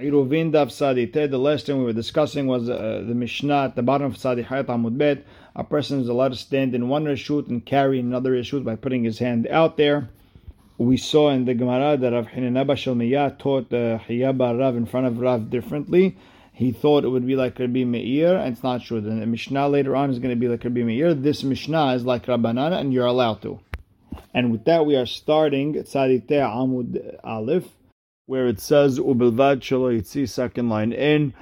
The last thing we were discussing was uh, the Mishnah at the bottom of Sadi Hayat Amud Bet. A person is allowed to stand in one reshut and carry another reshut by putting his hand out there. We saw in the Gemara that Rav Hinanaba Shalmiyah taught uh, Hiyaba Rav in front of Rav differently. He thought it would be like Rabbi Meir, and it's not true. The Mishnah later on is going to be like Rabbi Meir. This Mishnah is like Rabbanana, and you're allowed to. And with that, we are starting Tzadite Amud Aleph where it says ubelvad shelo yitzi second line in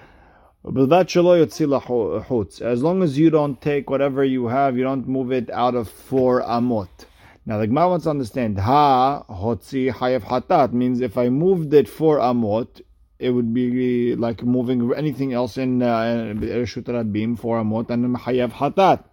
ubelvad shelo yitzi lahutz. As long as you don't take whatever you have, you don't move it out of four amot. Now the Gemara wants to understand ha hotzi hayav hatat means if I moved it four amot, it would be like moving anything else in Reshut uh, Rabim four amot and hayav hatat.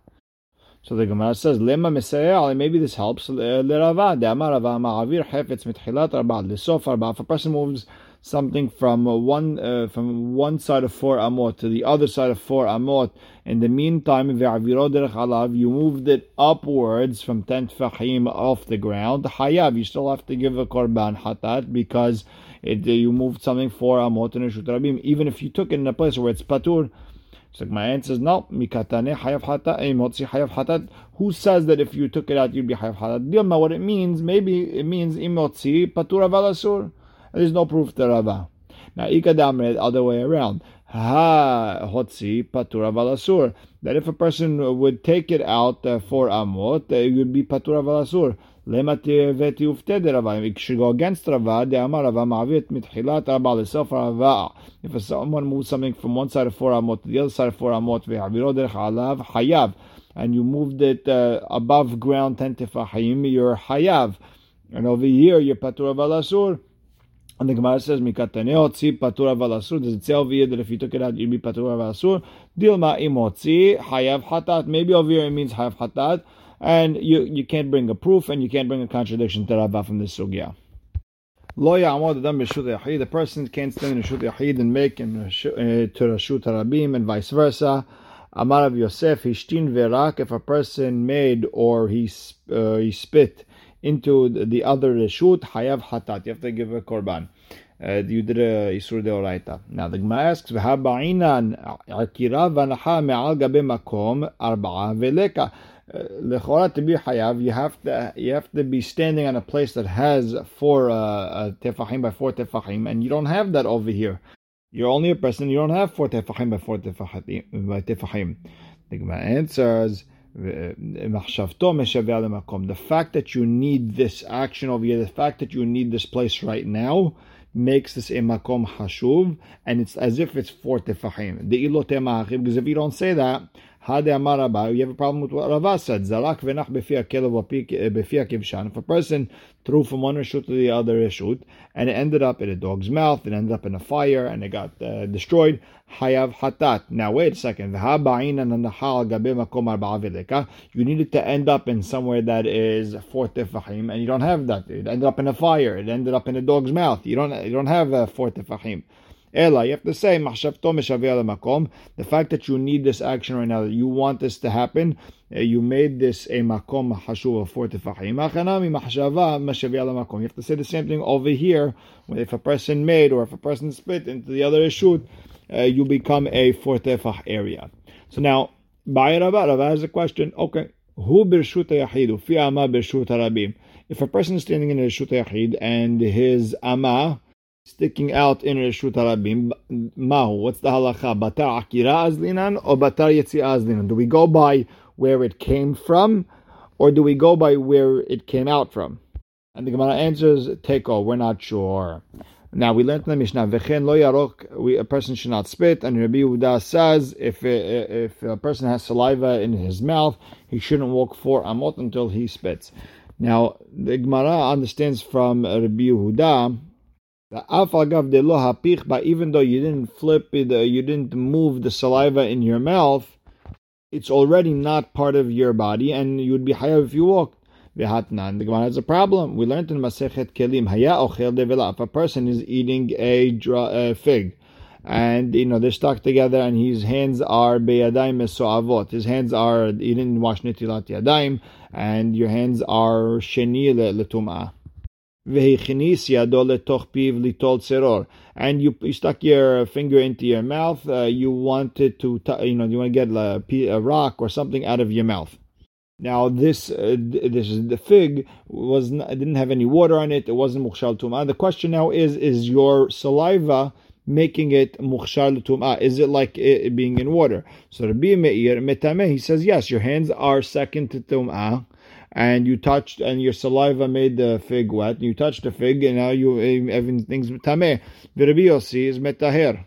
So the Gemara says, "Lema mesayal." Maybe this helps. Uh, lerava de'amar rava ma'avir hefetz mitchilat arba lesof arba. If a person moves something from uh, one uh, from one side of four amot to the other side of four amot, in the meantime, you moved it upwards from ten tefachim off the ground. Hayav, you still have to give a korban hatat because it, uh, you moved something four amot in a. Even if you took it in a place where it's patur. So my answer is no. Mikatane hayav hatat. Motzi hayav hatat. Who says that if you took it out, you'd be hayav hatat? Dilma, what it means? Maybe it means imotzi patur avalasur. There's no proof to Rava. Now ikadam read other way around. Ha hotzi patur avalasur. That if a person would take it out uh, for amot, uh, it would be patur avalasur. It should go against Rava. If someone moves something from one side of four amot to the other side of four amot, hayav, and you moved it uh, above ground ten tefahim, you're hayav. And over here, you're patur avalasur. And the Gemara says, "Mikataneo tzi patur avalasur." Does it say over here that if you took it out, you'd be patur avalasur? Dilma imotzi hayav hatat. Maybe over here it means hayav hatat and you, you can't bring a proof and you can't bring a contradiction to Rabbah from this sugya. The person can't stand in Rashut Yahid and make in, uh, to Rashut Harabim and vice versa. Amar Rav Yosef, Hishtin Verak, if a person made or he, uh, he spit into the other Rashut, Hayav Hatat, you have to give a korban. Uh, you did a Isur Deoraita. Now the Gemara asks, V'haba'inan akira v'anaha me'al gabe makom arba'a veleka lechora to be hayav, you have to you have to be standing on a place that has four uh, tefahim by four tefahim, and you don't have that over here. You're only a person. You don't have four tefahim by four tefahim. By tefahim. The Gemara answers. The fact that you need this action over here, the fact that you need this place right now, makes this a makom hashuv, and it's as if it's four tefahim. The because if you don't say that, Hade Amar you have a problem with what Rava said. Zarak v'nach befi akelev befi akivshan. If a person threw from one reshut to the other reshut, and it ended up in a dog's mouth, it ended up in a fire, and it got uh, destroyed, hayav hatat. Now wait a second. You need it to end up in somewhere that is four and you don't have that. It ended up in a fire. It ended up in a dog's mouth. You don't. You don't have uh, four. Ela, you have to say, makom. The fact that you need this action right now, that you want this to happen, uh, you made this a makom hashuva for tefachim. You have to say the same thing over here. If a person made or if a person split into the other shoot, uh, you become a four tefach area. So now, Rava, Rava has a question. Okay, who birshut yahidu? Fi ama birshut harabim. If a person is standing in a reshut yahid and his ama sticking out in Reshut Harabim, Mahu, what's the halacha? Batar Akira Azlinan or Batar Yetzi Azlinan? Do we go by where it came from or do we go by where it came out from? And the Gemara answers, Teko, we're not sure. Now we learned in the Mishnah, Vechen lo yarok, we, a person should not spit, and Rabbi Yehuda says if uh, if a person has saliva in his mouth, he shouldn't walk four amot until he spits. Now the Gemara understands from Rabbi Yehuda but even though you didn't flip it, uh, you didn't move the saliva in your mouth, it's already not part of your body, and you would be higher if you walked. V'hatnan. The Gemara has a problem. We learned in Masechet Kelim, Haya ochel devela. If a person is eating a, fig, and you know they're stuck together, and his hands are beyadayim mesoavot. His hands are he didn't wash netilat yadayim, and your hands are sheni letumah. And you, you stuck your finger into your mouth, uh, you wanted to, you know, you want to get a, a rock or something out of your mouth. Now this uh, this is the fig was didn't have any water on it. It wasn't mukhshal tumah. The question now is: Is your saliva making it mukhshal tumah? Is it like it being in water? So Rabbi Meir metameh he says yes. Your hands are second to tumah and you touched and your saliva made the fig wet. and You touched the fig, and now you everything's tameh. Rabbi Yossi is metaher.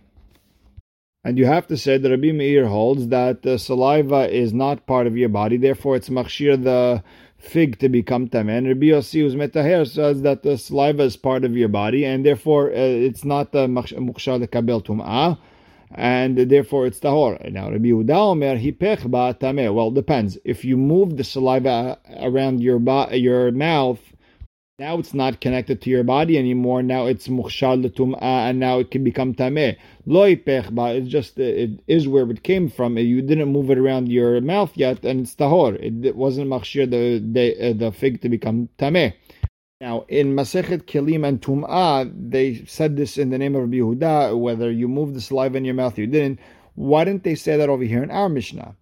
And you have to say that Rabbi Meir holds that the saliva is not part of your body, therefore it's machshir the fig to become tameh. And Rabbi Yossi, who's metaher, says that the saliva is part of your body, and therefore uh, it's not the the kabel tum'ah and therefore it's tahor. Now Rabbi Yehuda Omer hipech tameh. Well, depends. If you move the saliva around your ba- your mouth, now it's not connected to your body anymore. Now it's mukhshal tum'ah, and now it can become tameh. Lo hipech It's just it is where it came from. You didn't move it around your mouth yet, and it's tahor. It, it wasn't machshir the the, uh, the fig to become tameh. Now, in Masechet Kelim and Tum'ah, they said this in the name of Rabbi Yehuda, whether you move the saliva in your mouth, you didn't. Why didn't they say that over here in our Mishnah?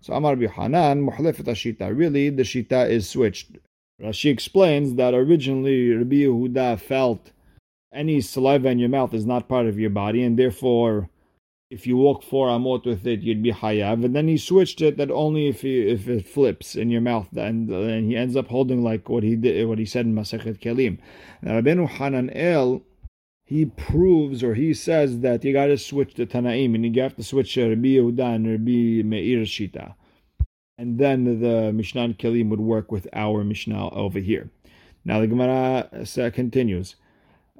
So Amar Rabbi Hanan, Muhlefet. Really, the Shita is switched. Rashi explains that originally Rabbi Yehuda felt any saliva in your mouth is not part of your body, and therefore if you walk four amot with it, you'd be hayav. And then he switched it that only if he, if it flips in your mouth, and, and he ends up holding like what he did, what he said in Masechet Kelim. Now Rabbeinu Hananel, he proves or he says that you got to switch the Tanaim, and you have to switch Rabbi Yehuda and Rabbi Meir Shita, and then the Mishnah Kelim would work with our Mishnah over here. Now the Gemara uh, continues.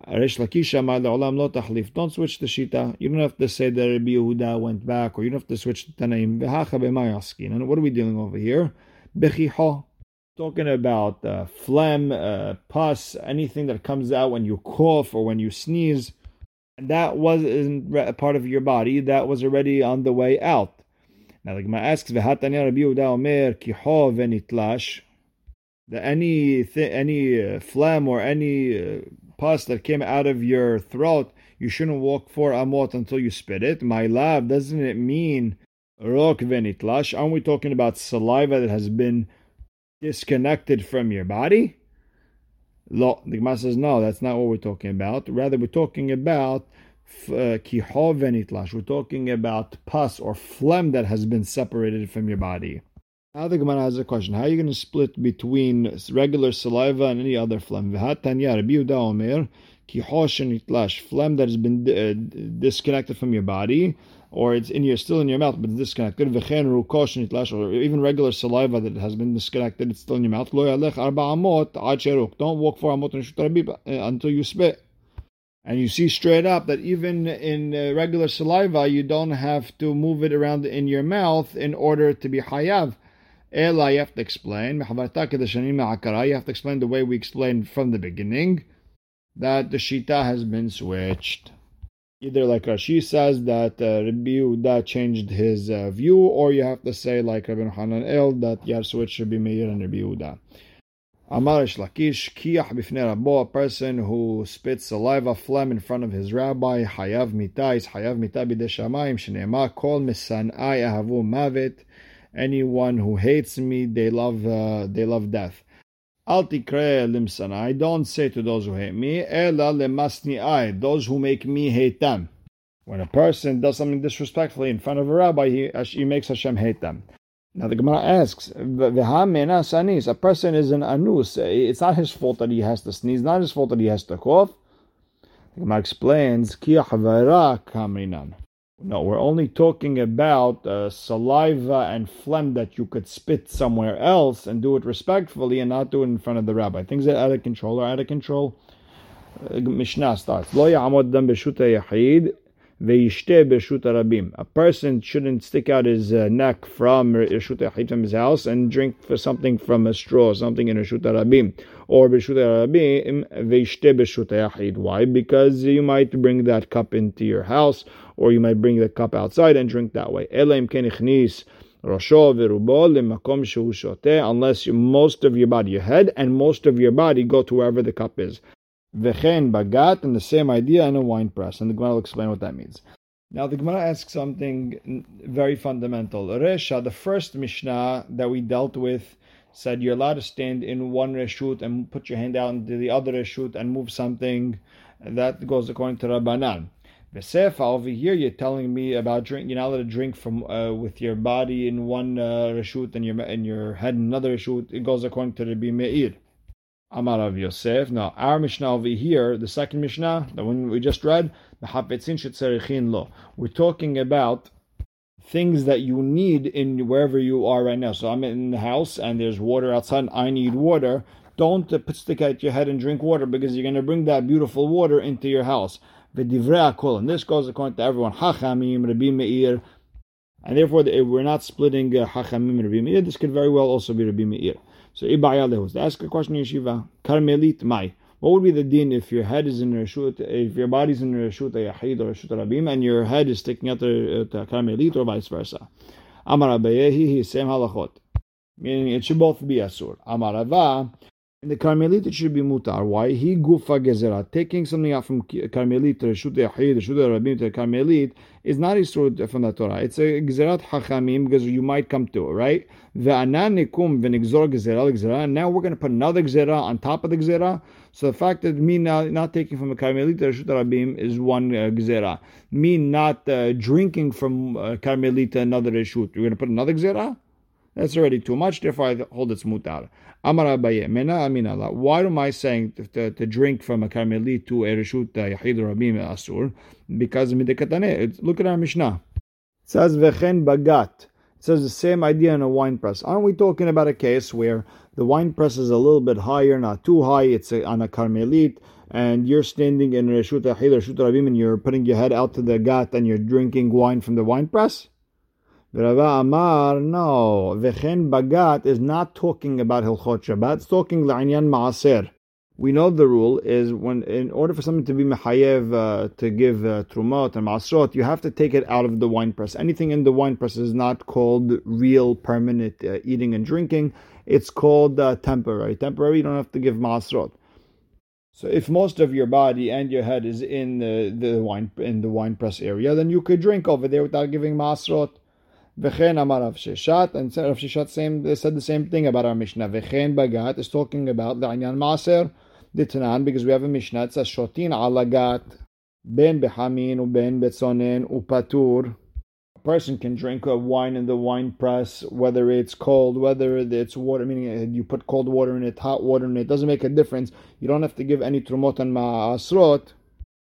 Resh Lakish Amar Le'olam Lo. Don't switch the Shita. You don't have to say that Rabbi Yehuda went back, or you don't have to switch the Tanaim. V'hacha b'mayaskin. And what are we dealing over here? Bechiho. Talking about uh, phlegm, uh, pus, anything that comes out when you cough or when you sneeze. That wasn't a part of your body. That was already on the way out. Now the Gemara asks, "V'hatanya Rabbi Yehuda Omer kiho v'nitlash." That any th- any uh, phlegm or any uh, pus that came out of your throat, you shouldn't walk four amot until you spit it. My love, doesn't it mean rok venitlash? Aren't we talking about saliva that has been disconnected from your body? Lo, the Gemara says, no, that's not what we're talking about. Rather, we're talking about kiho uh, venitlash. We're talking about pus or phlegm that has been separated from your body. Now the Gemara has a question. How are you going to split between regular saliva and any other phlegm? V'hatanya Rabbi Yehuda Omer, ki itlash, phlegm that has been uh, disconnected from your body, or it's in your still in your mouth but it's disconnected. V'chen rukosh itlash, or even regular saliva that has been disconnected, it's still in your mouth. Lo yalech arba amot ad Don't walk for amot uh, until you spit. And you see straight up that even in uh, regular saliva, you don't have to move it around in your mouth in order to be hayav. Ela, you have to explain. You have to explain the way we explained from the beginning that the Shita has been switched. Either like Rashi says that uh, Rabbi Yehuda changed his uh, view, or you have to say like Rabbi Hananel that Yar switched Rabbi Meir and Rabbi Yehuda. Amar Lakish Kiyah b'fnei Rabbo, a person who spits saliva phlegm in front of his rabbi, Hayav mita, is Hayav mita b'deshamayim, shneema kol misanai ahavu mavet, anyone who hates me, they love uh, they love death. Limsanai. Don't say to those who hate me, ela lemasni'ai. Those who make me hate them. When a person does something disrespectfully in front of a rabbi, he, he makes Hashem hate them. Now the Gemara asks, sanis. A person is an anus. It's not his fault that he has to sneeze. Not his fault that he has to cough. The Gemara explains, ki kamrinan. No, we're only talking about uh, saliva and phlegm that you could spit somewhere else and do it respectfully and not do it in front of the rabbi. Things that are out of control are out of control. Uh, Mishnah starts. A person shouldn't stick out his uh, neck from Rishut Yachid from his house and drink for something from a straw, something in Rishut Rabim. Or Rishut Rabim. Why? Because you might bring that cup into your house, or you might bring the cup outside and drink that way. Unless you, most of your body, your head and most of your body go to wherever the cup is. Vechen bagat, and the same idea in a wine press. And the Gemara will explain what that means. Now the Gemara asks something very fundamental. Resha, the first Mishnah that we dealt with, said you're allowed to stand in one reshut and put your hand out into the other reshut and move something. That goes according to Rabbanan. Vesefa over here, you're telling me about drink. You're not allowed to drink from uh, with your body in one uh, reshut and your and your head in another reshut. It goes according to Rabbi Meir. Amar Rav Yosef. Now, our Mishnah over here, the second Mishnah, the one we just read, the Hapetzin Shetzerichin lo. We're talking about things that you need in wherever you are right now. So I'm in the house and there's water outside. I need water. Don't stick out your head and drink water because you're going to bring that beautiful water into your house. And this goes according to everyone. Hachamim, Rabbi Meir. And therefore, we're not splitting uh, Hachamim and Rabbi Meir. This could very well also be Rabbi Meir. So Ibaya lehus. Ask a question in yeshiva. Karmelit mai. What would be the din if your head is in reshut, if your body is in reshut yahid or reshut rabim, and your head is sticking out to, to karmelit or vice versa? Amar Abayehi, he same halachot. Meaning it should both be asur. Amar Ava, in the Carmelit, it should be mutar. Why? He gufa gezerah. Taking something out from Carmelit to Reshut Yahid, Reshut Rabim to Carmelit is not isur from the Torah. It's a gezerat hachamim because you might come to it, right? Ve'anan nikum v'nigzor gezerah gezerah. Now we're going to put another gezerah on top of the gezerah. So the fact that me not, not taking from a Carmelit to Reshut Rabim is one uh, gezerah. Me not uh, drinking from uh, Carmelit to another Reshut. You're going to put another gezerah? That's already too much. Therefore, I hold it's mutar. Amar Abaye, mena aminala. Why am I saying to, to, to drink from a karmelit to a reshut yachid rabim asur? Because midekatane. Look at our Mishnah. It says vechen bagat. It says the same idea in a wine press. Aren't we talking about a case where the wine press is a little bit higher, not too high? It's a, on a karmelit, and you're standing in reshut yachid reshut rabim, and you're putting your head out to the gat, and you're drinking wine from the wine press. Rava Amar, no, Vechen Bagat is not talking about Hilchot Shabbat, it's talking La'inyan Maaser. We know the rule is when, in order for something to be mechayev uh, to give uh, trumot and masrot, you have to take it out of the wine press. Anything in the wine press is not called real permanent uh, eating and drinking. It's called uh, temporary. Temporary, you don't have to give masrot. So if most of your body and your head is in the, the wine in the wine press area, then you could drink over there without giving masrot. V'chen amar Rav Sheshet, and Rav Sheshet same, said the same thing about our Mishnah. V'chen bagat is talking about the Anyan Maser, the Tanan, because we have a Mishnah, it says Shotin alagat, ben behamin, ben betzonen, upatur. A person can drink a wine in the wine press, whether it's cold, whether it's water, meaning you put cold water in it, hot water in it, it doesn't make a difference. You don't have to give any trumot and ma'asrot,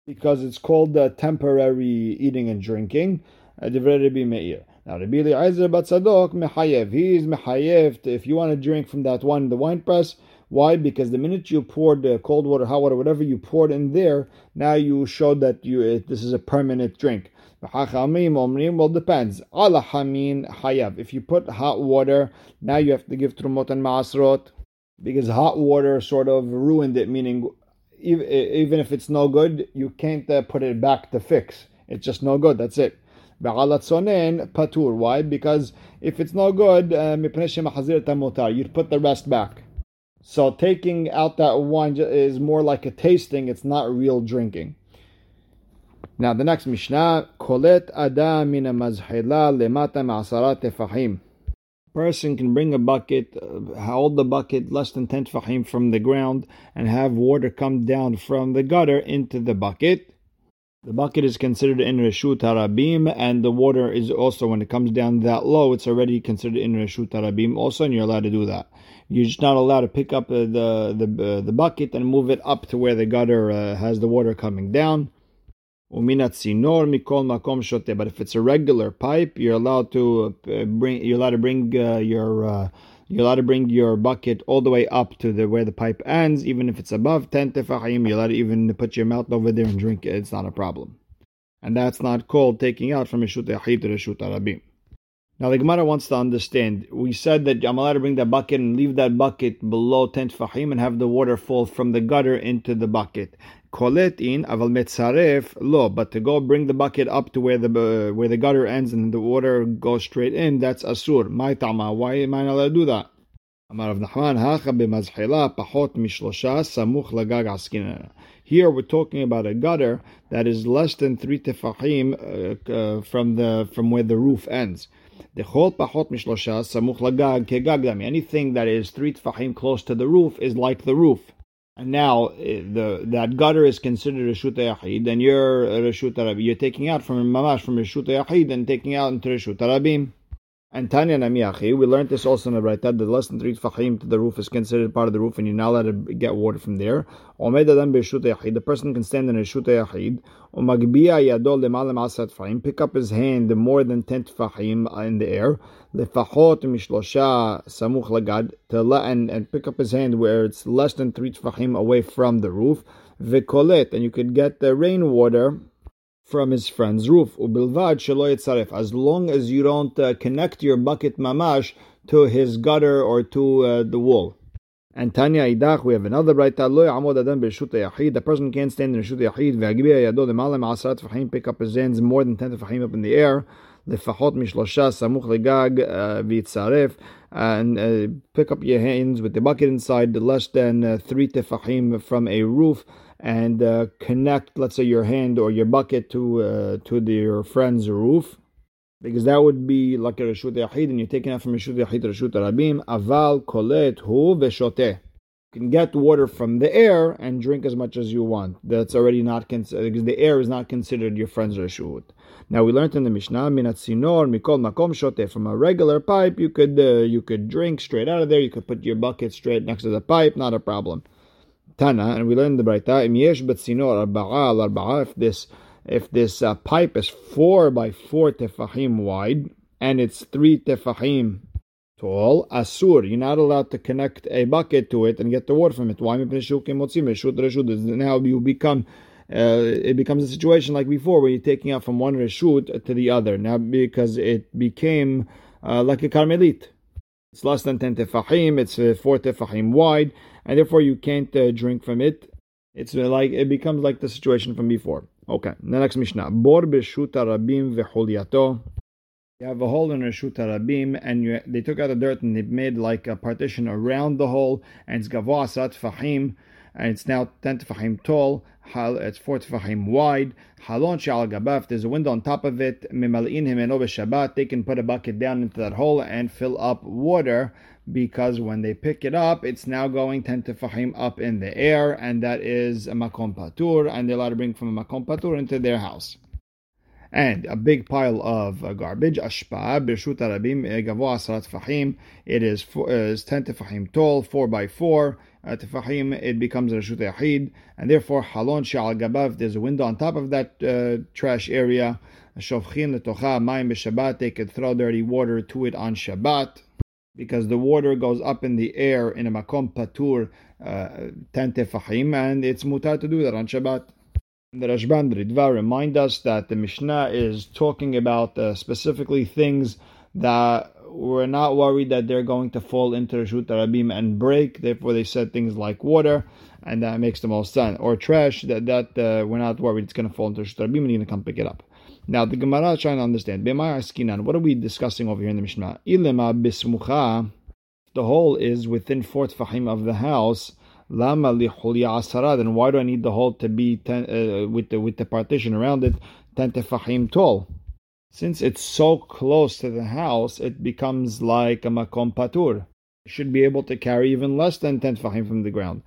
because it's called uh, temporary eating and drinking. Divrei Meir. Now, Rabbi Eliezer Batzadok mechayev. He is mechayev if you want to drink from that one, the wine press. Why? Because the minute you poured the cold water, hot water, whatever you poured in there, now you showed that you it, this is a permanent drink. Well, depends. If you put hot water, now you have to give trumot and maasrot because hot water sort of ruined it. Meaning, even if it's no good, you can't uh, put it back to fix. It's just no good. That's it. Patur. Why? Because if it's no good, uh, you'd put the rest back. So taking out that wine is more like a tasting, it's not real drinking. Now the next Mishnah, Kolet Adam min mazhila lemata tefahim. Person can bring a bucket, uh, hold the bucket less than 10 tefahim from the ground, and have water come down from the gutter into the bucket. The bucket is considered in Reshut Harabim, and the water is also, when it comes down that low, it's already considered in Reshut Harabim also, and you're allowed to do that. You're just not allowed to pick up the the, uh, the bucket and move it up to where the gutter uh, has the water coming down. But if it's a regular pipe, you're allowed to uh, bring you're allowed to bring uh, your uh, you're allowed to bring your bucket all the way up to the where the pipe ends, even if it's above 10 tefahim. You're allowed to even put your mouth over there and drink it. It's not a problem. And that's not called taking out from Reshut Yahid to Reshut Arabim. Now the Gemara wants to understand. We said that I'm allowed to bring that bucket and leave that bucket below 10 tefahim and have the water fall from the gutter into the bucket. Kolet in aval metzaref lo, but to go bring the bucket up to where the uh, where the gutter ends and the water goes straight in, that's asur. My tama, why am I not allowed to do that? Here we're talking about a gutter that is less than three tefachim uh, uh, from the from where the roof ends. Dechol pachot mishlosha samuch lagag kegagdami. Anything that is three tefachim close to the roof is like the roof. And now eh, the that gutter is considered a shuta yachid, and you're a rabim. You're taking out from mamash from a shuta yachid and taking out into a shuta rabim. And Tanya Namiachi, we learned this also in the Braita, that less than three tfachim to the roof is considered part of the roof, and you're not allowed to get water from there. The person can stand in a shuta yachid. yadol Pick up his hand more than ten fahim in the air. Lefachot mishlosha samuch lagad. And, and pick up his hand where it's less than three fahim away from the roof. Vekolet. And you could get the rainwater from his friend's roof. Ubilvad shelo As long as you don't uh, connect your bucket mamash to his gutter or to uh, the wall. And Tanya Idach, we have another Braita, Lo Ya'amod Adam B'Reshut Yachid. The person can't stand in Reshut Yachid. Ve'agbiya Yado L'malam Asrat Fahim, pick up his hands more than 10 Fahim up in the air. לפחות משלושה סמוך לגג ויצרף, and uh, pick up your hands with the bucket inside less than uh, three tefachim from a roof, and uh, connect, let's say, your hand or your bucket to uh, to the, your friend's roof, because that would be like a reshut yachid, and you're taking out from reshut yachid reshut rabim. Aval kolet hu veshoteh. You can get water from the air and drink as much as you want. That's already not considered because the air is not considered your friend's reshut. Now we learned in the Mishnah, minat sinor mikol makom shoteh. From a regular pipe, you could uh, you could drink straight out of there. You could put your bucket straight next to the pipe, not a problem. Tana, and we learned the Braita, im yesh betzinor arba'a al if this, if this uh, pipe is four by four tefahim wide, and it's three tefahim tall, asur, you're not allowed to connect a bucket to it and get the water from it. Why? Now you become uh, it becomes a situation like before where you're taking out from one reshut to the other. Now because it became uh, like a karmelit. It's less than 10 tefahim, it's uh, 4 tefahim wide, and therefore you can't uh, drink from it. It's uh, like it becomes like the situation from before. Okay, the next Mishnah. Bor b'shuta rabim v'choliato. You have a hole in Reshut Rabim, and you, they took out the dirt and they made like a partition around the hole, and it's gavoa sat fahim, and it's now 10 tefahim tall, it's 4 tefahim wide. Halon shal gabaf, there's a window on top of it. Mimalin himeno Shabbat, they can put a bucket down into that hole and fill up water because when they pick it up, it's now going 10 tefahim up in the air, and that is a makom patur, and they're allowed to bring from a makom patur into their house and a big pile of uh, garbage. Ashpa b'shut arabim gavoa asarat fahim. It is, is ten tefahim tall, four by four uh, tefahim. It becomes a reshut yachid, and therefore halon she'al gabav. There's a window on top of that uh, trash area. Shovchin letocha mayim b'Shabbat. They could throw dirty water to it on Shabbat because the water goes up in the air in a makom patur uh, ten and it's mutar to do that on Shabbat. The Rashban Ridva remind us that the Mishnah is talking about uh, specifically things that we're not worried that they're going to fall into Rashut Rabim and break. Therefore, they said things like water, and that makes the most sense. Or trash, that that uh, we're not worried it's going to fall into Rashut Rabim and you're going to come pick it up. Now, the Gemara is trying to understand. What are we discussing over here in the Mishnah? Ilema bismucha. The hole is within four tfahim of the house Lama lichulia asara. Then why do I need the hole to be ten, uh, with the with the partition around it ten tefahim tall? Since it's so close to the house, it becomes like a makom patur. It should be able to carry even less than ten tefahim from the ground.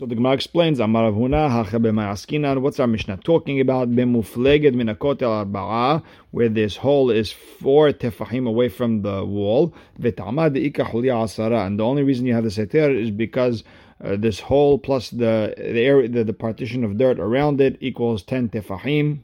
So the Gemara explains, Amar Huna, what's our Mishnah talking about? B'mufleged min arba'a, where this hole is four tefahim away from the wall. V'tamad asara, and the only reason you have the seter is because uh, this hole plus the the area the, the partition of dirt around it equals 10 tefahim.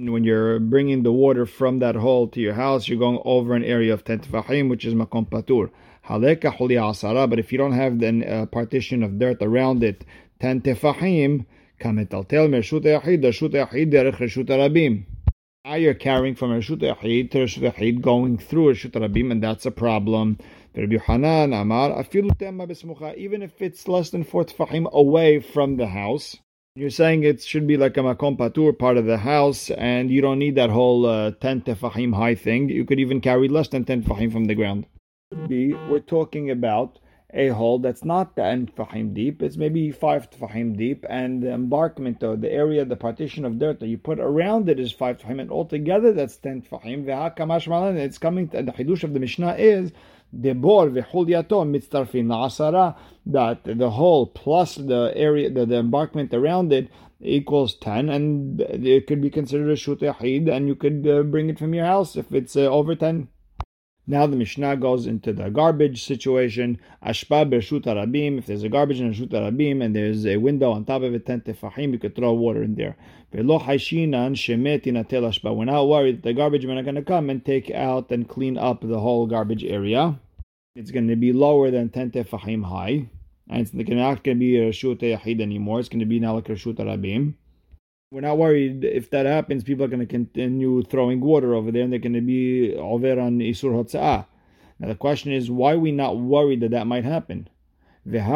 When you're bringing the water from that hole to your house, you're going over an area of 10 tefahim, which is makom patur. Haleka but if you don't have the uh, partition of dirt around it, 10 tefahim, kametaltel mershut yachid, reshut yachid derech reshut rabim. Now you're carrying from Reshut Yachid to Reshut Yachid going through Reshut Rabim, and that's a problem. Even if it's less than four tefachim away from the house, you're saying it should be like a makom patur, part of the house, and you don't need that whole uh, 10 tefachim high thing. You could even carry less than 10 tefachim from the ground. Be, we're talking about a hole that's not 10 tefahim deep, it's maybe 5 tefahim deep, and the embankment or the area, the partition of dirt that you put around it is 5 tefahim, and altogether that's 10 tefahim. It's coming, to, the Hidush of the Mishnah is Debor v'chulyato mitztarfin la'asara, that the whole plus the area, the, the embankment around it equals 10, and it could be considered a shut and you could uh, bring it from your house if it's uh, over 10. Now the Mishnah goes into the garbage situation. Ashpa bershut arabim. If there's a garbage in shut arabim and there's a window on top of it, ten tefahim, you could throw water in there. Velo haishinan shemetin atel ashpa. We're not worried that the garbage men are going to come and take out and clean up the whole garbage area. It's going to be lower than ten tefahim high, and it's not going to be a shut yahid anymore. It's going to be now like a shut arabim. We're not worried if that happens. People are going to continue throwing water over there, and they're going to be over on isur hotza'ah. Now the question is, why are we not worried that that might happen? There was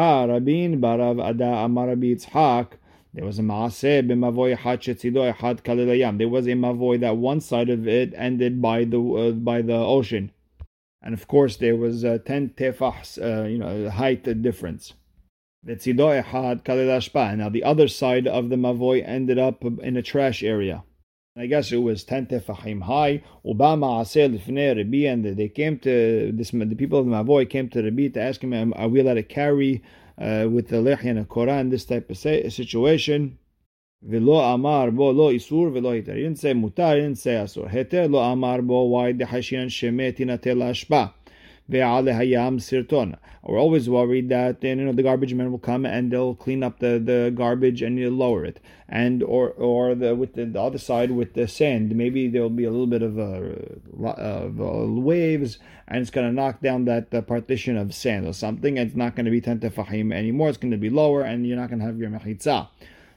a maaseh b'mavoy had shetzido kalilayam. There was a mavoy that one side of it ended by the uh, by the ocean, and of course there was a ten tefahs, uh, you know, height difference. Now the other side of the mavoy ended up in a trash area. I guess it was ten tefahim high. Obama asel Rabbi, and they came to this. The people of the Mavoy came to Rabbi to ask him, "Are we allowed to carry uh, with the lechya and the Quran this type of situation?" Velo amar bo isur velo hitar. He didn't say mutar, he didn't say asur. Heter lo amar bo why the hashian shemetina tel ashba. Sirton. We're always worried that you know the garbage men will come and they'll clean up the, the garbage and you'll lower it, and or or the with the, the other side with the sand, maybe there'll be a little bit of, uh, of uh, waves and it's going to knock down that uh, partition of sand or something, it's not going to be ten tefahim anymore. It's going to be lower, and you're not going to have your mechitza.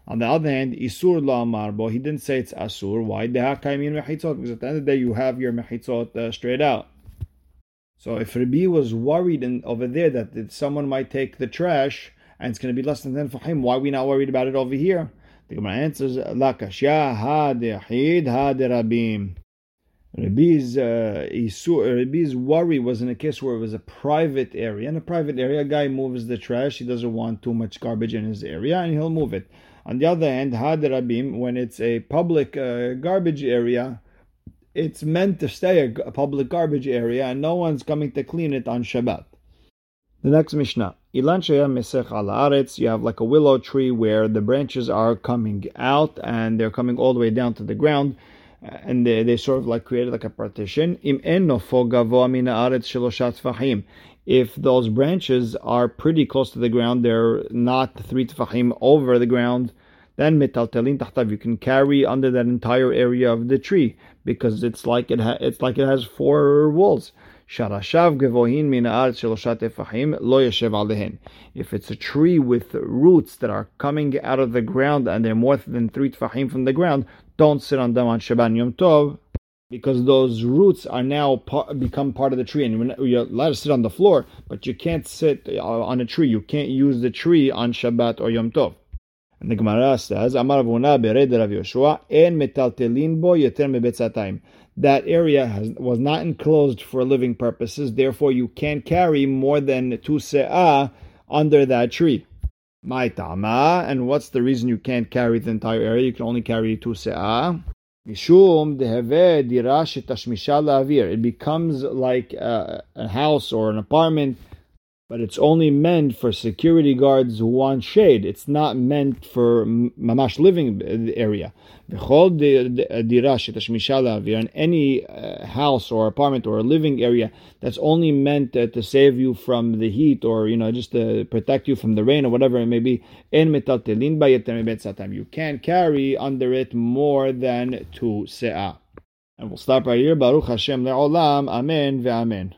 On the other hand, Isur la marbo, he didn't say it's Asur. Why? Because at the end of the day, you have your mechitzot uh, straight out. So if Rabbi was worried in, over there that someone might take the trash and it's going to be less than 10 for him, why are we not worried about it over here? The Gemara answers, La kashya ha dehid ha derabim. Rabbi's, uh, Rabbi's worry was in a case where it was a private area. In a private area, a guy moves the trash. He doesn't want too much garbage in his area, and he'll move it. On the other hand, had rabim, when it's a public uh, garbage area, it's meant to stay a, public garbage area and no one's coming to clean it on Shabbat. The next Mishnah. Ilan al. You have like a willow tree where the branches are coming out and they're coming all the way down to the ground, and they, they sort of like created like a partition. If those branches are pretty close to the ground, they're not three tefahim over the ground then metaltelin tahtav you can carry under that entire area of the tree because it's like it ha- it's like it has four walls. Sharashav gevohin min lo yeshev. If it's a tree with roots that are coming out of the ground and they're more than three tefahim from the ground, don't sit on them on Shabbat Yom Tov because those roots are now part, become part of the tree, and you're allowed to sit on the floor, but you can't sit uh, on a tree. You can't use the tree on Shabbat or Yom Tov. And the Gemara says, Amar Rav Yoshua, en metaltelin bo yeter mebetzatayim. That area has, was not enclosed for living purposes, therefore you can't carry more than two se'ah under that tree. My tama, and what's the reason you can't carry the entire area? You can only carry two se'ah. Mishum deheve dirash tashmisha It becomes like a, a house or an apartment but it's only meant for security guards who want shade. It's not meant for mamash living area. We are in any uh, house or apartment or living area that's only meant to save you from the heat or you know just to protect you from the rain or whatever it may be. You can't carry under it more than two se'ah. And we'll stop right here. Baruch Hashem le'olam. Amen ve'amen.